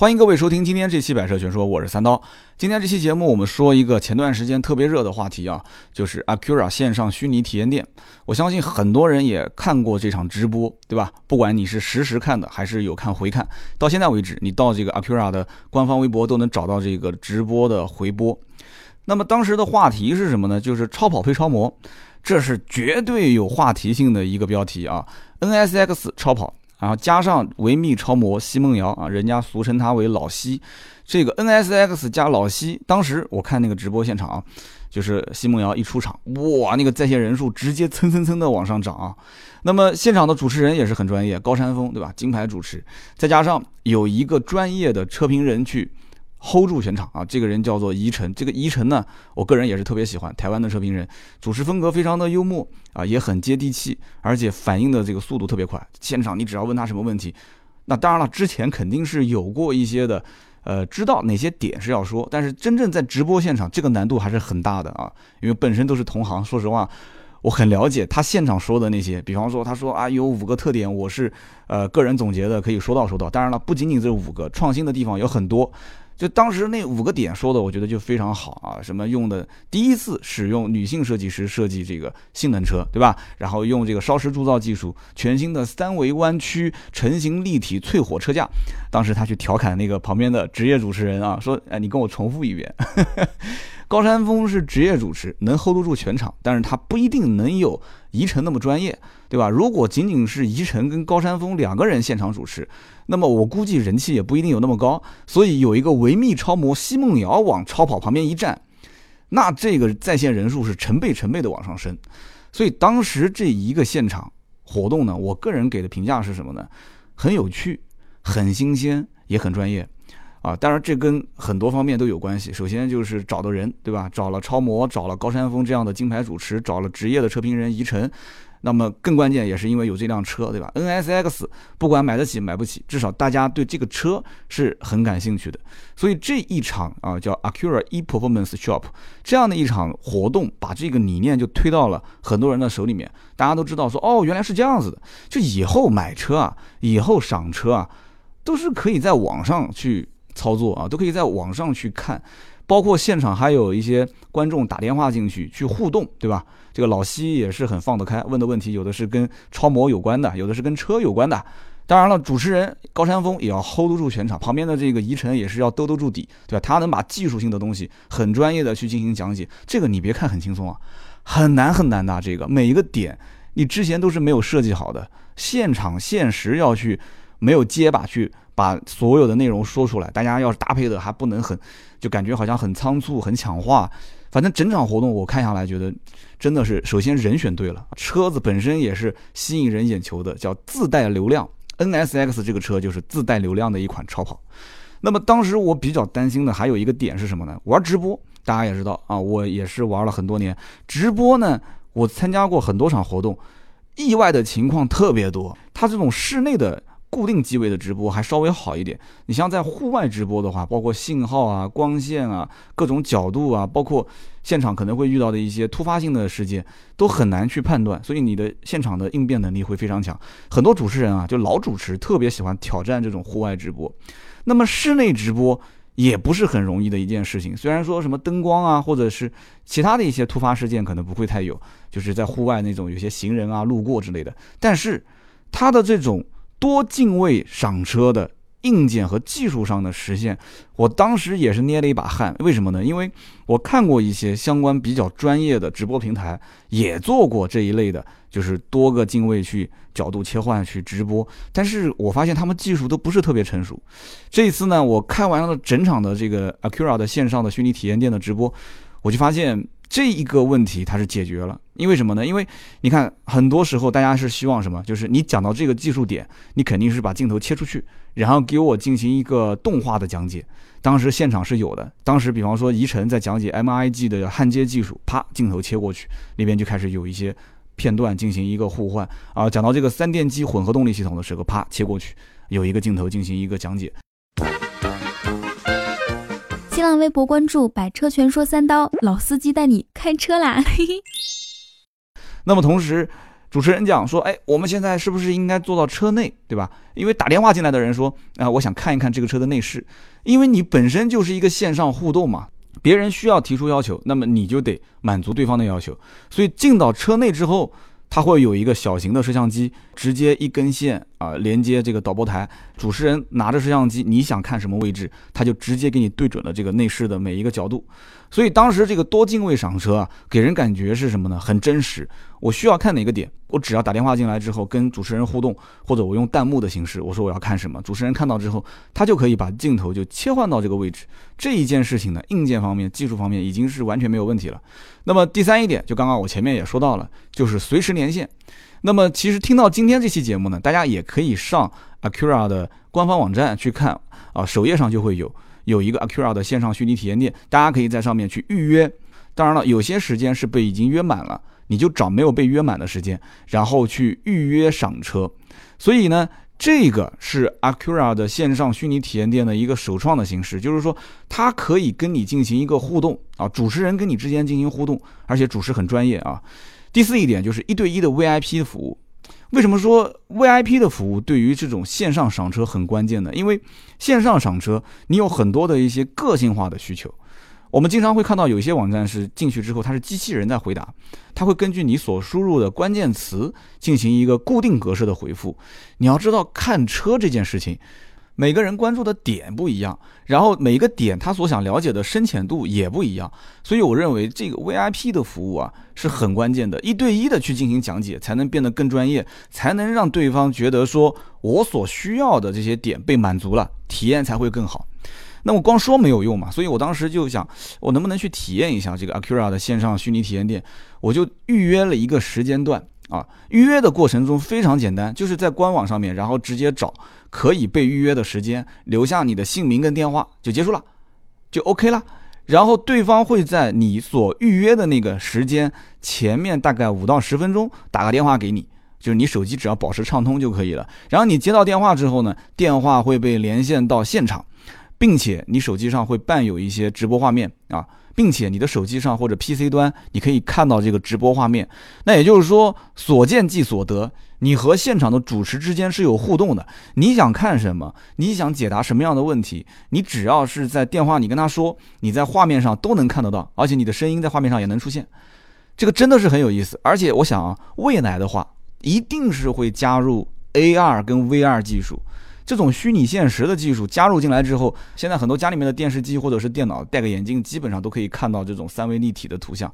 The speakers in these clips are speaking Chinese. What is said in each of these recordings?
欢迎各位收听今天这期《百车全说》，我是三刀。今天这期节目，我们说一个前段时间特别热的话题啊，就是 Acura 线上虚拟体验店。我相信很多人也看过这场直播，对吧？不管你是实时看的，还是有看回看，到现在为止，你到这个 Acura 的官方微博都能找到这个直播的回播。那么当时的话题是什么呢？就是超跑配超模，这是绝对有话题性的一个标题啊！NSX 超跑。然后加上维密超模奚梦瑶啊，人家俗称她为老奚。这个 NSX 加老奚，当时我看那个直播现场啊，就是奚梦瑶一出场，哇，那个在线人数直接蹭蹭蹭的往上涨啊。那么现场的主持人也是很专业，高山峰对吧？金牌主持，再加上有一个专业的车评人去。Hold 住全场啊！这个人叫做宜晨，这个宜晨呢，我个人也是特别喜欢。台湾的车评人，主持风格非常的幽默啊，也很接地气，而且反应的这个速度特别快。现场你只要问他什么问题，那当然了，之前肯定是有过一些的，呃，知道哪些点是要说，但是真正在直播现场，这个难度还是很大的啊，因为本身都是同行。说实话，我很了解他现场说的那些，比方说他说啊，有五个特点，我是呃个人总结的，可以说到说到。当然了，不仅仅这五个，创新的地方有很多。就当时那五个点说的，我觉得就非常好啊！什么用的第一次使用女性设计师设计这个性能车，对吧？然后用这个烧蚀铸造技术，全新的三维弯曲成型立体淬火车架。当时他去调侃那个旁边的职业主持人啊，说：“哎，你跟我重复一遍。” 高山峰是职业主持，能 hold 住全场，但是他不一定能有宜晨那么专业，对吧？如果仅仅是宜晨跟高山峰两个人现场主持。那么我估计人气也不一定有那么高，所以有一个维密超模奚梦瑶往超跑旁边一站，那这个在线人数是成倍成倍的往上升。所以当时这一个现场活动呢，我个人给的评价是什么呢？很有趣，很新鲜，也很专业啊。当然这跟很多方面都有关系。首先就是找的人，对吧？找了超模，找了高山峰这样的金牌主持，找了职业的车评人宜晨。那么更关键也是因为有这辆车，对吧？NSX 不管买得起买不起，至少大家对这个车是很感兴趣的。所以这一场啊叫 Acura e Performance Shop 这样的一场活动，把这个理念就推到了很多人的手里面。大家都知道说，哦，原来是这样子的。就以后买车啊，以后赏车啊，都是可以在网上去操作啊，都可以在网上去看。包括现场还有一些观众打电话进去去互动，对吧？这个老西也是很放得开，问的问题有的是跟超模有关的，有的是跟车有关的。当然了，主持人高山峰也要 hold 住全场，旁边的这个宜晨也是要兜得住底，对吧？他能把技术性的东西很专业的去进行讲解，这个你别看很轻松啊，很难很难的。这个每一个点你之前都是没有设计好的，现场现实要去没有结巴去。把所有的内容说出来，大家要是搭配的还不能很，就感觉好像很仓促、很抢话。反正整场活动我看下来，觉得真的是首先人选对了，车子本身也是吸引人眼球的，叫自带流量。NSX 这个车就是自带流量的一款超跑。那么当时我比较担心的还有一个点是什么呢？玩直播，大家也知道啊，我也是玩了很多年直播呢，我参加过很多场活动，意外的情况特别多。它这种室内的。固定机位的直播还稍微好一点，你像在户外直播的话，包括信号啊、光线啊、各种角度啊，包括现场可能会遇到的一些突发性的事件，都很难去判断，所以你的现场的应变能力会非常强。很多主持人啊，就老主持特别喜欢挑战这种户外直播，那么室内直播也不是很容易的一件事情。虽然说什么灯光啊，或者是其他的一些突发事件可能不会太有，就是在户外那种有些行人啊路过之类的，但是它的这种。多进位赏车的硬件和技术上的实现，我当时也是捏了一把汗。为什么呢？因为我看过一些相关比较专业的直播平台，也做过这一类的，就是多个进位去角度切换去直播。但是我发现他们技术都不是特别成熟。这一次呢，我看完了整场的这个 Acura 的线上的虚拟体验店的直播，我就发现。这一个问题它是解决了，因为什么呢？因为你看，很多时候大家是希望什么？就是你讲到这个技术点，你肯定是把镜头切出去，然后给我进行一个动画的讲解。当时现场是有的，当时比方说宜晨在讲解 MIG 的焊接技术，啪，镜头切过去，那边就开始有一些片段进行一个互换啊。讲到这个三电机混合动力系统的时候，啪，切过去，有一个镜头进行一个讲解。新浪微博关注“百车全说三刀”，老司机带你开车啦！那么同时，主持人讲说，哎，我们现在是不是应该坐到车内，对吧？因为打电话进来的人说，啊，我想看一看这个车的内饰，因为你本身就是一个线上互动嘛，别人需要提出要求，那么你就得满足对方的要求，所以进到车内之后。它会有一个小型的摄像机，直接一根线啊连接这个导播台，主持人拿着摄像机，你想看什么位置，它就直接给你对准了这个内饰的每一个角度。所以当时这个多进位赏车啊，给人感觉是什么呢？很真实。我需要看哪个点，我只要打电话进来之后跟主持人互动，或者我用弹幕的形式，我说我要看什么，主持人看到之后，他就可以把镜头就切换到这个位置。这一件事情呢，硬件方面、技术方面已经是完全没有问题了。那么第三一点，就刚刚我前面也说到了，就是随时连线。那么其实听到今天这期节目呢，大家也可以上 Acura 的官方网站去看啊，首页上就会有。有一个 Acura 的线上虚拟体验店，大家可以在上面去预约。当然了，有些时间是被已经约满了，你就找没有被约满的时间，然后去预约赏车。所以呢，这个是 Acura 的线上虚拟体验店的一个首创的形式，就是说它可以跟你进行一个互动啊，主持人跟你之间进行互动，而且主持很专业啊。第四一点就是一对一的 VIP 服务。为什么说 VIP 的服务对于这种线上赏车很关键呢？因为线上赏车，你有很多的一些个性化的需求。我们经常会看到有一些网站是进去之后，它是机器人在回答，它会根据你所输入的关键词进行一个固定格式的回复。你要知道，看车这件事情。每个人关注的点不一样，然后每个点他所想了解的深浅度也不一样，所以我认为这个 VIP 的服务啊是很关键的，一对一的去进行讲解，才能变得更专业，才能让对方觉得说我所需要的这些点被满足了，体验才会更好。那我光说没有用嘛，所以我当时就想，我能不能去体验一下这个 Acura 的线上虚拟体验店，我就预约了一个时间段。啊，预约的过程中非常简单，就是在官网上面，然后直接找可以被预约的时间，留下你的姓名跟电话就结束了，就 OK 了。然后对方会在你所预约的那个时间前面大概五到十分钟打个电话给你，就是你手机只要保持畅通就可以了。然后你接到电话之后呢，电话会被连线到现场，并且你手机上会伴有一些直播画面啊。并且你的手机上或者 PC 端，你可以看到这个直播画面。那也就是说，所见即所得，你和现场的主持之间是有互动的。你想看什么，你想解答什么样的问题，你只要是在电话，你跟他说，你在画面上都能看得到，而且你的声音在画面上也能出现。这个真的是很有意思。而且我想啊，未来的话，一定是会加入 AR 跟 VR 技术。这种虚拟现实的技术加入进来之后，现在很多家里面的电视机或者是电脑戴个眼镜，基本上都可以看到这种三维立体的图像。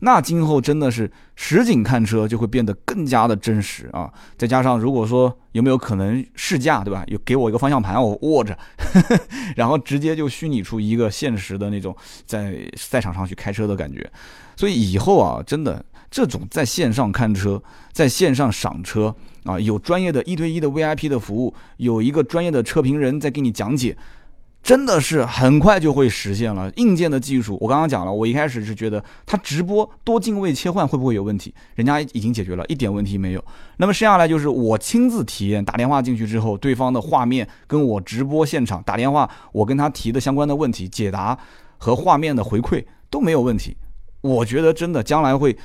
那今后真的是实景看车就会变得更加的真实啊！再加上如果说有没有可能试驾，对吧？有给我一个方向盘，我握着，然后直接就虚拟出一个现实的那种在赛场上去开车的感觉。所以以后啊，真的这种在线上看车，在线上赏车。啊，有专业的一对一的 VIP 的服务，有一个专业的车评人在给你讲解，真的是很快就会实现了。硬件的技术，我刚刚讲了，我一开始是觉得它直播多进位切换会不会有问题，人家已经解决了一点问题没有。那么剩下来就是我亲自体验，打电话进去之后，对方的画面跟我直播现场打电话，我跟他提的相关的问题解答和画面的回馈都没有问题。我觉得真的将来会。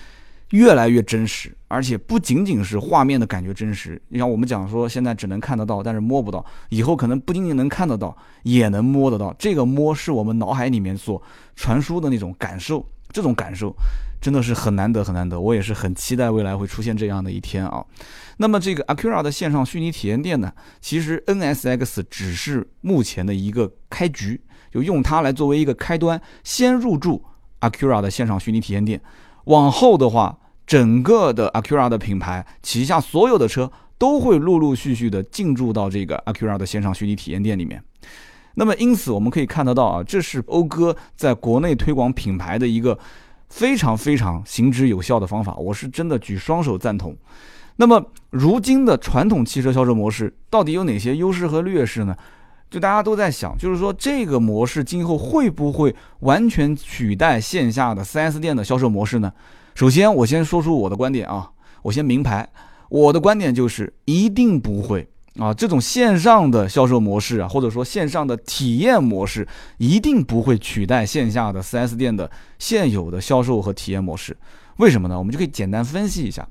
越来越真实，而且不仅仅是画面的感觉真实。你像我们讲说，现在只能看得到，但是摸不到。以后可能不仅仅能看得到，也能摸得到。这个摸是我们脑海里面所传输的那种感受，这种感受真的是很难得，很难得。我也是很期待未来会出现这样的一天啊。那么这个 Acura 的线上虚拟体验店呢，其实 NSX 只是目前的一个开局，就用它来作为一个开端，先入驻 Acura 的线上虚拟体验店。往后的话。整个的 Acura 的品牌旗下所有的车都会陆陆续续的进驻到这个 Acura 的线上虚拟体验店里面。那么，因此我们可以看得到啊，这是讴歌在国内推广品牌的一个非常非常行之有效的方法。我是真的举双手赞同。那么，如今的传统汽车销售模式到底有哪些优势和劣势呢？就大家都在想，就是说这个模式今后会不会完全取代线下的 4S 店的销售模式呢？首先，我先说出我的观点啊，我先明牌，我的观点就是一定不会啊，这种线上的销售模式啊，或者说线上的体验模式，一定不会取代线下的 4S 店的现有的销售和体验模式。为什么呢？我们就可以简单分析一下。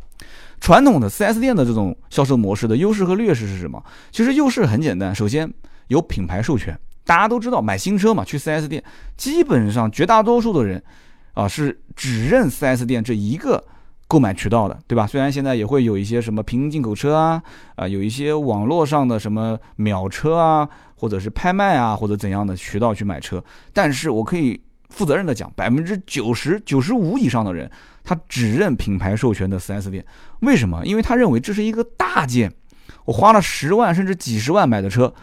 传统的 4S 店的这种销售模式的优势和劣势是什么？其实优势很简单，首先有品牌授权。大家都知道，买新车嘛，去 4S 店，基本上绝大多数的人啊是只认 4S 店这一个购买渠道的，对吧？虽然现在也会有一些什么平行进口车啊，啊，有一些网络上的什么秒车啊，或者是拍卖啊，或者怎样的渠道去买车，但是我可以负责任的讲，百分之九十九十五以上的人。他只认品牌授权的 4S 店，为什么？因为他认为这是一个大件，我花了十万甚至几十万买的车，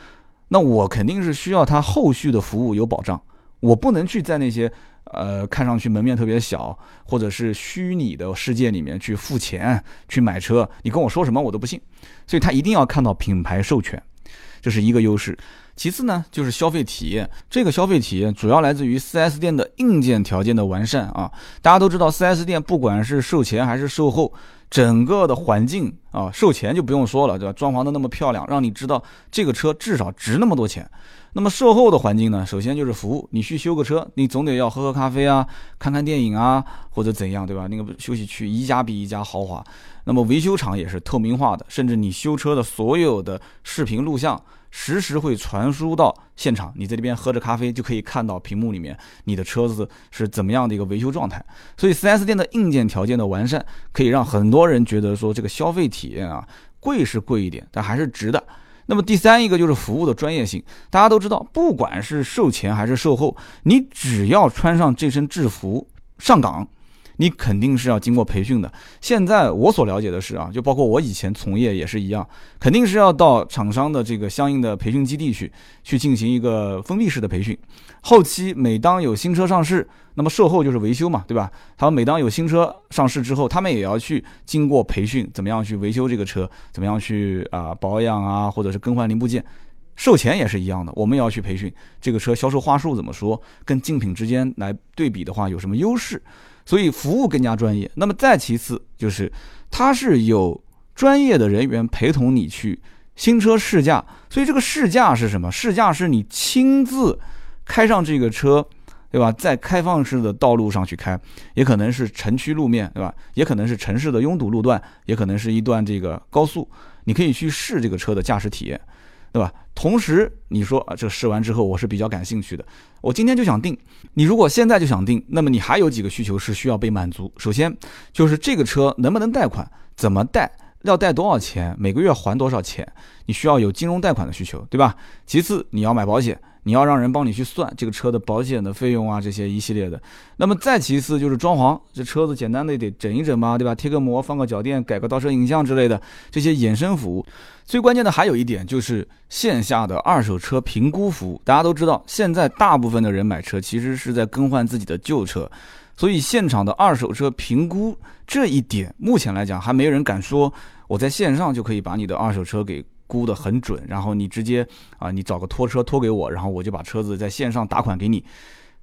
那我肯定是需要他后续的服务有保障，我不能去在那些呃看上去门面特别小或者是虚拟的世界里面去付钱去买车，你跟我说什么我都不信，所以他一定要看到品牌授权，这是一个优势。其次呢，就是消费体验。这个消费体验主要来自于 4S 店的硬件条件的完善啊。大家都知道，4S 店不管是售前还是售后，整个的环境啊，售前就不用说了，对吧？装潢的那么漂亮，让你知道这个车至少值那么多钱。那么售后的环境呢，首先就是服务。你去修个车，你总得要喝喝咖啡啊，看看电影啊，或者怎样，对吧？那个休息区一家比一家豪华。那么维修厂也是透明化的，甚至你修车的所有的视频录像。实时会传输到现场，你在这边喝着咖啡就可以看到屏幕里面你的车子是怎么样的一个维修状态。所以 4S 店的硬件条件的完善，可以让很多人觉得说这个消费体验啊贵是贵一点，但还是值的。那么第三一个就是服务的专业性，大家都知道，不管是售前还是售后，你只要穿上这身制服上岗。你肯定是要经过培训的。现在我所了解的是啊，就包括我以前从业也是一样，肯定是要到厂商的这个相应的培训基地去，去进行一个封闭式的培训。后期每当有新车上市，那么售后就是维修嘛，对吧？他们每当有新车上市之后，他们也要去经过培训，怎么样去维修这个车，怎么样去啊保养啊，或者是更换零部件。售前也是一样的，我们也要去培训这个车销售话术怎么说，跟竞品之间来对比的话有什么优势。所以服务更加专业。那么再其次就是，它是有专业的人员陪同你去新车试驾。所以这个试驾是什么？试驾是你亲自开上这个车，对吧？在开放式的道路上去开，也可能是城区路面，对吧？也可能是城市的拥堵路段，也可能是一段这个高速，你可以去试这个车的驾驶体验。对吧？同时你说啊，这试完之后我是比较感兴趣的，我今天就想定。你如果现在就想定，那么你还有几个需求是需要被满足。首先就是这个车能不能贷款，怎么贷，要贷多少钱，每个月还多少钱，你需要有金融贷款的需求，对吧？其次你要买保险。你要让人帮你去算这个车的保险的费用啊，这些一系列的。那么再其次就是装潢，这车子简单的得整一整嘛，对吧？贴个膜，放个脚垫，改个倒车影像之类的这些衍生服务。最关键的还有一点就是线下的二手车评估服务。大家都知道，现在大部分的人买车其实是在更换自己的旧车，所以现场的二手车评估这一点，目前来讲还没人敢说我在线上就可以把你的二手车给。估得很准，然后你直接啊，你找个拖车拖给我，然后我就把车子在线上打款给你，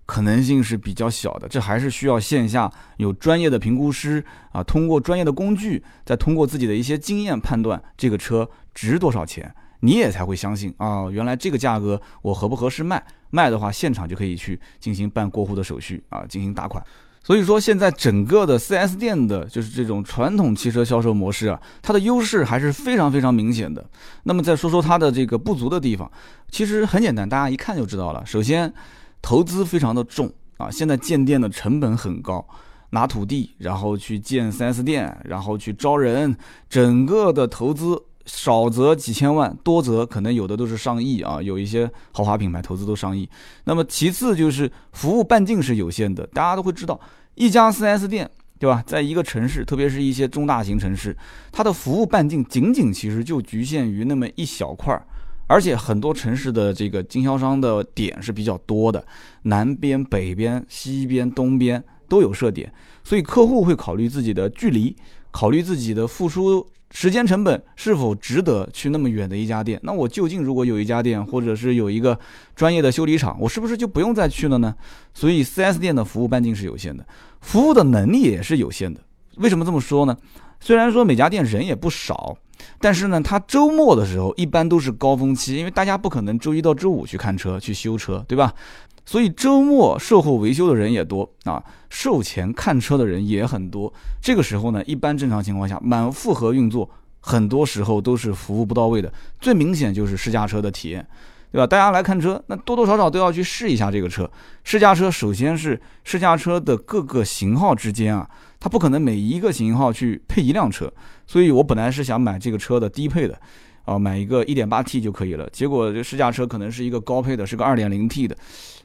可能性是比较小的。这还是需要线下有专业的评估师啊，通过专业的工具，再通过自己的一些经验判断这个车值多少钱，你也才会相信啊，原来这个价格我合不合适卖？卖的话，现场就可以去进行办过户的手续啊，进行打款。所以说，现在整个的 4S 店的，就是这种传统汽车销售模式啊，它的优势还是非常非常明显的。那么再说说它的这个不足的地方，其实很简单，大家一看就知道了。首先，投资非常的重啊，现在建店的成本很高，拿土地，然后去建 4S 店，然后去招人，整个的投资少则几千万，多则可能有的都是上亿啊，有一些豪华品牌投资都上亿。那么其次就是服务半径是有限的，大家都会知道。一家 4S 店，对吧？在一个城市，特别是一些中大型城市，它的服务半径仅仅其实就局限于那么一小块儿，而且很多城市的这个经销商的点是比较多的，南边、北边、西边、东边都有设点，所以客户会考虑自己的距离，考虑自己的付出。时间成本是否值得去那么远的一家店？那我就近如果有一家店，或者是有一个专业的修理厂，我是不是就不用再去了呢？所以 4S 店的服务半径是有限的，服务的能力也是有限的。为什么这么说呢？虽然说每家店人也不少，但是呢，它周末的时候一般都是高峰期，因为大家不可能周一到周五去看车、去修车，对吧？所以周末售后维修的人也多啊，售前看车的人也很多。这个时候呢，一般正常情况下，满负荷运作，很多时候都是服务不到位的。最明显就是试驾车的体验，对吧？大家来看车，那多多少少都要去试一下这个车。试驾车首先是试驾车的各个型号之间啊，它不可能每一个型号去配一辆车，所以我本来是想买这个车的低配的。啊，买一个 1.8T 就可以了。结果这试驾车可能是一个高配的，是个 2.0T 的，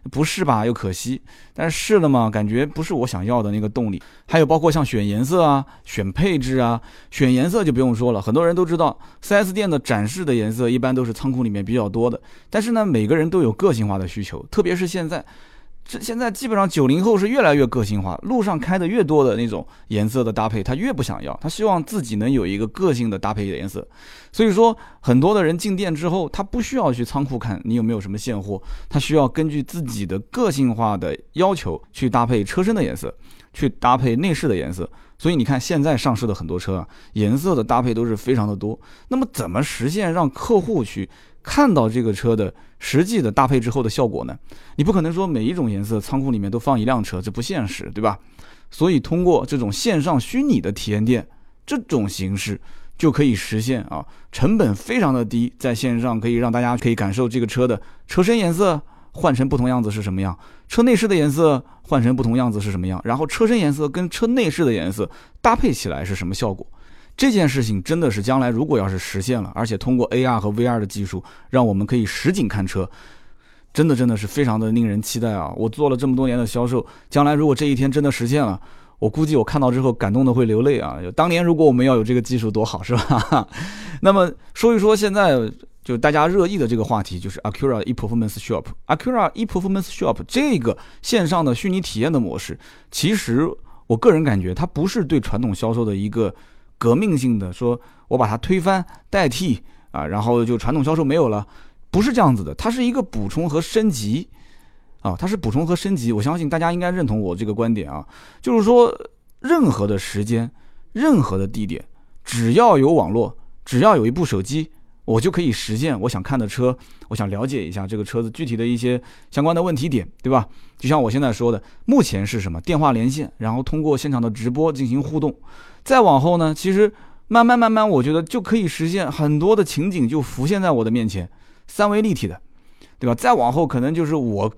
不试吧又可惜。但是试了嘛，感觉不是我想要的那个动力。还有包括像选颜色啊、选配置啊、选颜色就不用说了。很多人都知道，4S 店的展示的颜色一般都是仓库里面比较多的。但是呢，每个人都有个性化的需求，特别是现在。这现在基本上九零后是越来越个性化，路上开的越多的那种颜色的搭配，他越不想要，他希望自己能有一个个性的搭配的颜色。所以说，很多的人进店之后，他不需要去仓库看你有没有什么现货，他需要根据自己的个性化的要求去搭配车身的颜色，去搭配内饰的颜色。所以你看，现在上市的很多车啊，颜色的搭配都是非常的多。那么怎么实现让客户去？看到这个车的实际的搭配之后的效果呢？你不可能说每一种颜色仓库里面都放一辆车，这不现实，对吧？所以通过这种线上虚拟的体验店这种形式，就可以实现啊，成本非常的低，在线上可以让大家可以感受这个车的车身颜色换成不同样子是什么样，车内饰的颜色换成不同样子是什么样，然后车身颜色跟车内饰的颜色搭配起来是什么效果。这件事情真的是将来如果要是实现了，而且通过 AR 和 VR 的技术，让我们可以实景看车，真的真的是非常的令人期待啊！我做了这么多年的销售，将来如果这一天真的实现了，我估计我看到之后感动的会流泪啊！当年如果我们要有这个技术多好，是吧？那么说一说现在就大家热议的这个话题，就是 Acura ePerformance Shop。Acura ePerformance Shop 这个线上的虚拟体验的模式，其实我个人感觉它不是对传统销售的一个。革命性的说，我把它推翻代替啊，然后就传统销售没有了，不是这样子的，它是一个补充和升级啊，它是补充和升级。我相信大家应该认同我这个观点啊，就是说任何的时间、任何的地点，只要有网络，只要有一部手机，我就可以实现我想看的车，我想了解一下这个车子具体的一些相关的问题点，对吧？就像我现在说的，目前是什么电话连线，然后通过现场的直播进行互动。再往后呢，其实慢慢慢慢，我觉得就可以实现很多的情景就浮现在我的面前，三维立体的，对吧？再往后可能就是我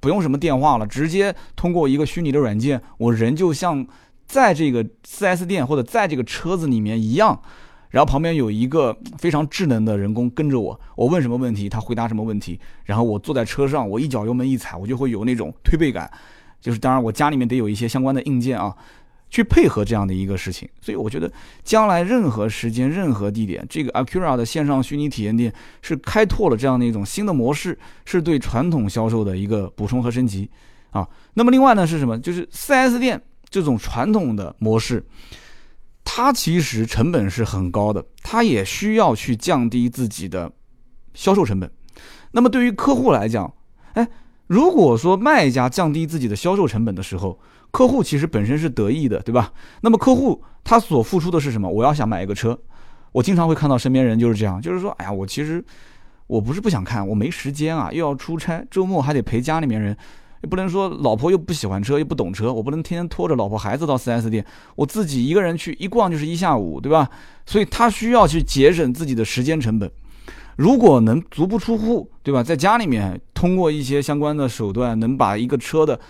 不用什么电话了，直接通过一个虚拟的软件，我人就像在这个 4S 店或者在这个车子里面一样，然后旁边有一个非常智能的人工跟着我，我问什么问题，他回答什么问题，然后我坐在车上，我一脚油门一踩，我就会有那种推背感，就是当然我家里面得有一些相关的硬件啊。去配合这样的一个事情，所以我觉得将来任何时间、任何地点，这个 Acura 的线上虚拟体验店是开拓了这样的一种新的模式，是对传统销售的一个补充和升级啊。那么另外呢是什么？就是 4S 店这种传统的模式，它其实成本是很高的，它也需要去降低自己的销售成本。那么对于客户来讲，哎，如果说卖家降低自己的销售成本的时候，客户其实本身是得意的，对吧？那么客户他所付出的是什么？我要想买一个车，我经常会看到身边人就是这样，就是说，哎呀，我其实我不是不想看，我没时间啊，又要出差，周末还得陪家里面人，也不能说老婆又不喜欢车又不懂车，我不能天天拖着老婆孩子到 4S 店，我自己一个人去一逛就是一下午，对吧？所以他需要去节省自己的时间成本。如果能足不出户，对吧？在家里面通过一些相关的手段，能把一个车的。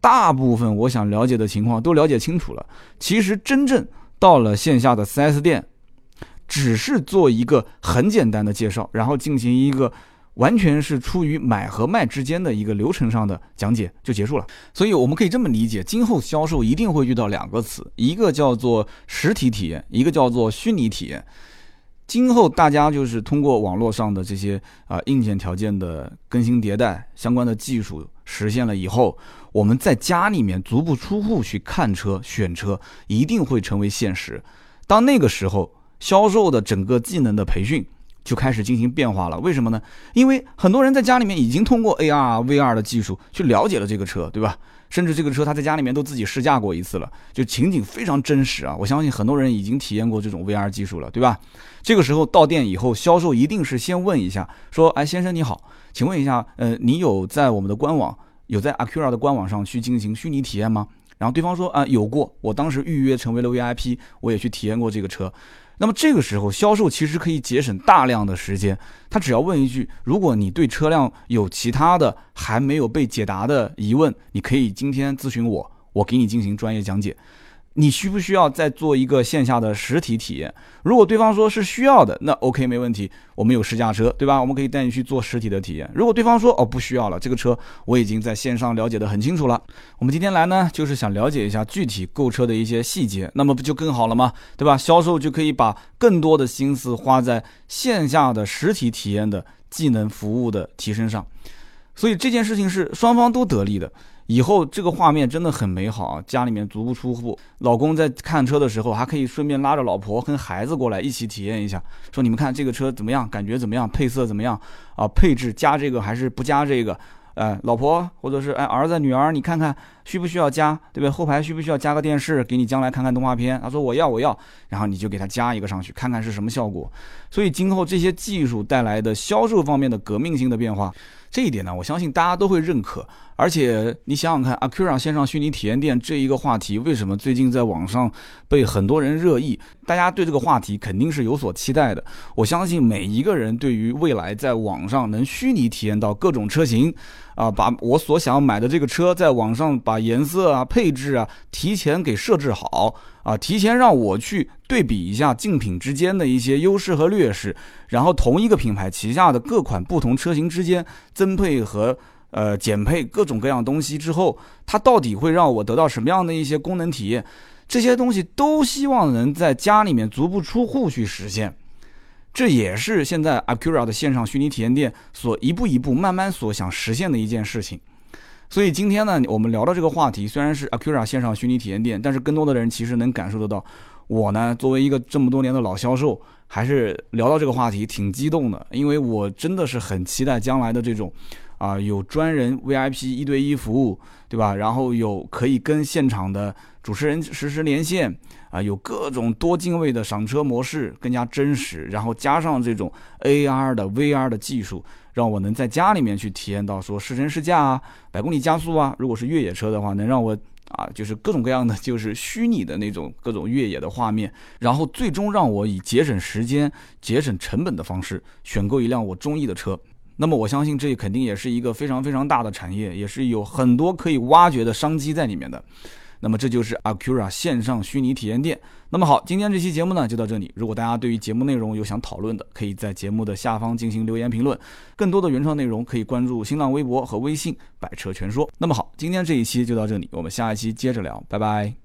大部分我想了解的情况都了解清楚了。其实真正到了线下的 4S 店，只是做一个很简单的介绍，然后进行一个完全是出于买和卖之间的一个流程上的讲解就结束了。所以我们可以这么理解，今后销售一定会遇到两个词，一个叫做实体体验，一个叫做虚拟体验。今后大家就是通过网络上的这些啊硬件条件的更新迭代，相关的技术实现了以后。我们在家里面足不出户去看车、选车，一定会成为现实。当那个时候，销售的整个技能的培训就开始进行变化了。为什么呢？因为很多人在家里面已经通过 AR、VR 的技术去了解了这个车，对吧？甚至这个车他在家里面都自己试驾过一次了，就情景非常真实啊！我相信很多人已经体验过这种 VR 技术了，对吧？这个时候到店以后，销售一定是先问一下，说：“哎，先生你好，请问一下，呃，你有在我们的官网？”有在 Acura 的官网上去进行虚拟体验吗？然后对方说啊有过，我当时预约成为了 VIP，我也去体验过这个车。那么这个时候销售其实可以节省大量的时间，他只要问一句：如果你对车辆有其他的还没有被解答的疑问，你可以今天咨询我，我给你进行专业讲解。你需不需要再做一个线下的实体体验？如果对方说是需要的，那 OK 没问题，我们有试驾车，对吧？我们可以带你去做实体的体验。如果对方说哦不需要了，这个车我已经在线上了解的很清楚了，我们今天来呢就是想了解一下具体购车的一些细节，那么不就更好了吗？对吧？销售就可以把更多的心思花在线下的实体体验的技能服务的提升上，所以这件事情是双方都得利的。以后这个画面真的很美好啊！家里面足不出户，老公在看车的时候还可以顺便拉着老婆跟孩子过来一起体验一下，说你们看这个车怎么样，感觉怎么样，配色怎么样啊？配置加这个还是不加这个？哎，老婆或者是哎儿子女儿，你看看需不需要加，对不对？后排需不需要加个电视，给你将来看看动画片？他说我要我要，然后你就给他加一个上去，看看是什么效果。所以今后这些技术带来的销售方面的革命性的变化。这一点呢，我相信大家都会认可。而且你想想看，Acura 线上虚拟体验店这一个话题，为什么最近在网上被很多人热议？大家对这个话题肯定是有所期待的。我相信每一个人对于未来在网上能虚拟体验到各种车型，啊，把我所想要买的这个车在网上把颜色啊、配置啊提前给设置好。啊，提前让我去对比一下竞品之间的一些优势和劣势，然后同一个品牌旗下的各款不同车型之间增配和呃减配各种各样东西之后，它到底会让我得到什么样的一些功能体验？这些东西都希望能在家里面足不出户去实现，这也是现在 Acura 的线上虚拟体验店所一步一步慢慢所想实现的一件事情。所以今天呢，我们聊到这个话题，虽然是 Acura 线上虚拟体验店，但是更多的人其实能感受得到，我呢作为一个这么多年的老销售，还是聊到这个话题挺激动的，因为我真的是很期待将来的这种，啊有专人 VIP 一对一服务，对吧？然后有可以跟现场的主持人实时连线，啊有各种多进位的赏车模式，更加真实，然后加上这种 AR 的 VR 的技术。让我能在家里面去体验到说试乘试驾啊，百公里加速啊。如果是越野车的话，能让我啊，就是各种各样的，就是虚拟的那种各种越野的画面，然后最终让我以节省时间、节省成本的方式选购一辆我中意的车。那么我相信这肯定也是一个非常非常大的产业，也是有很多可以挖掘的商机在里面的。那么这就是 Acura 线上虚拟体验店。那么好，今天这期节目呢就到这里。如果大家对于节目内容有想讨论的，可以在节目的下方进行留言评论。更多的原创内容可以关注新浪微博和微信“百车全说”。那么好，今天这一期就到这里，我们下一期接着聊，拜拜。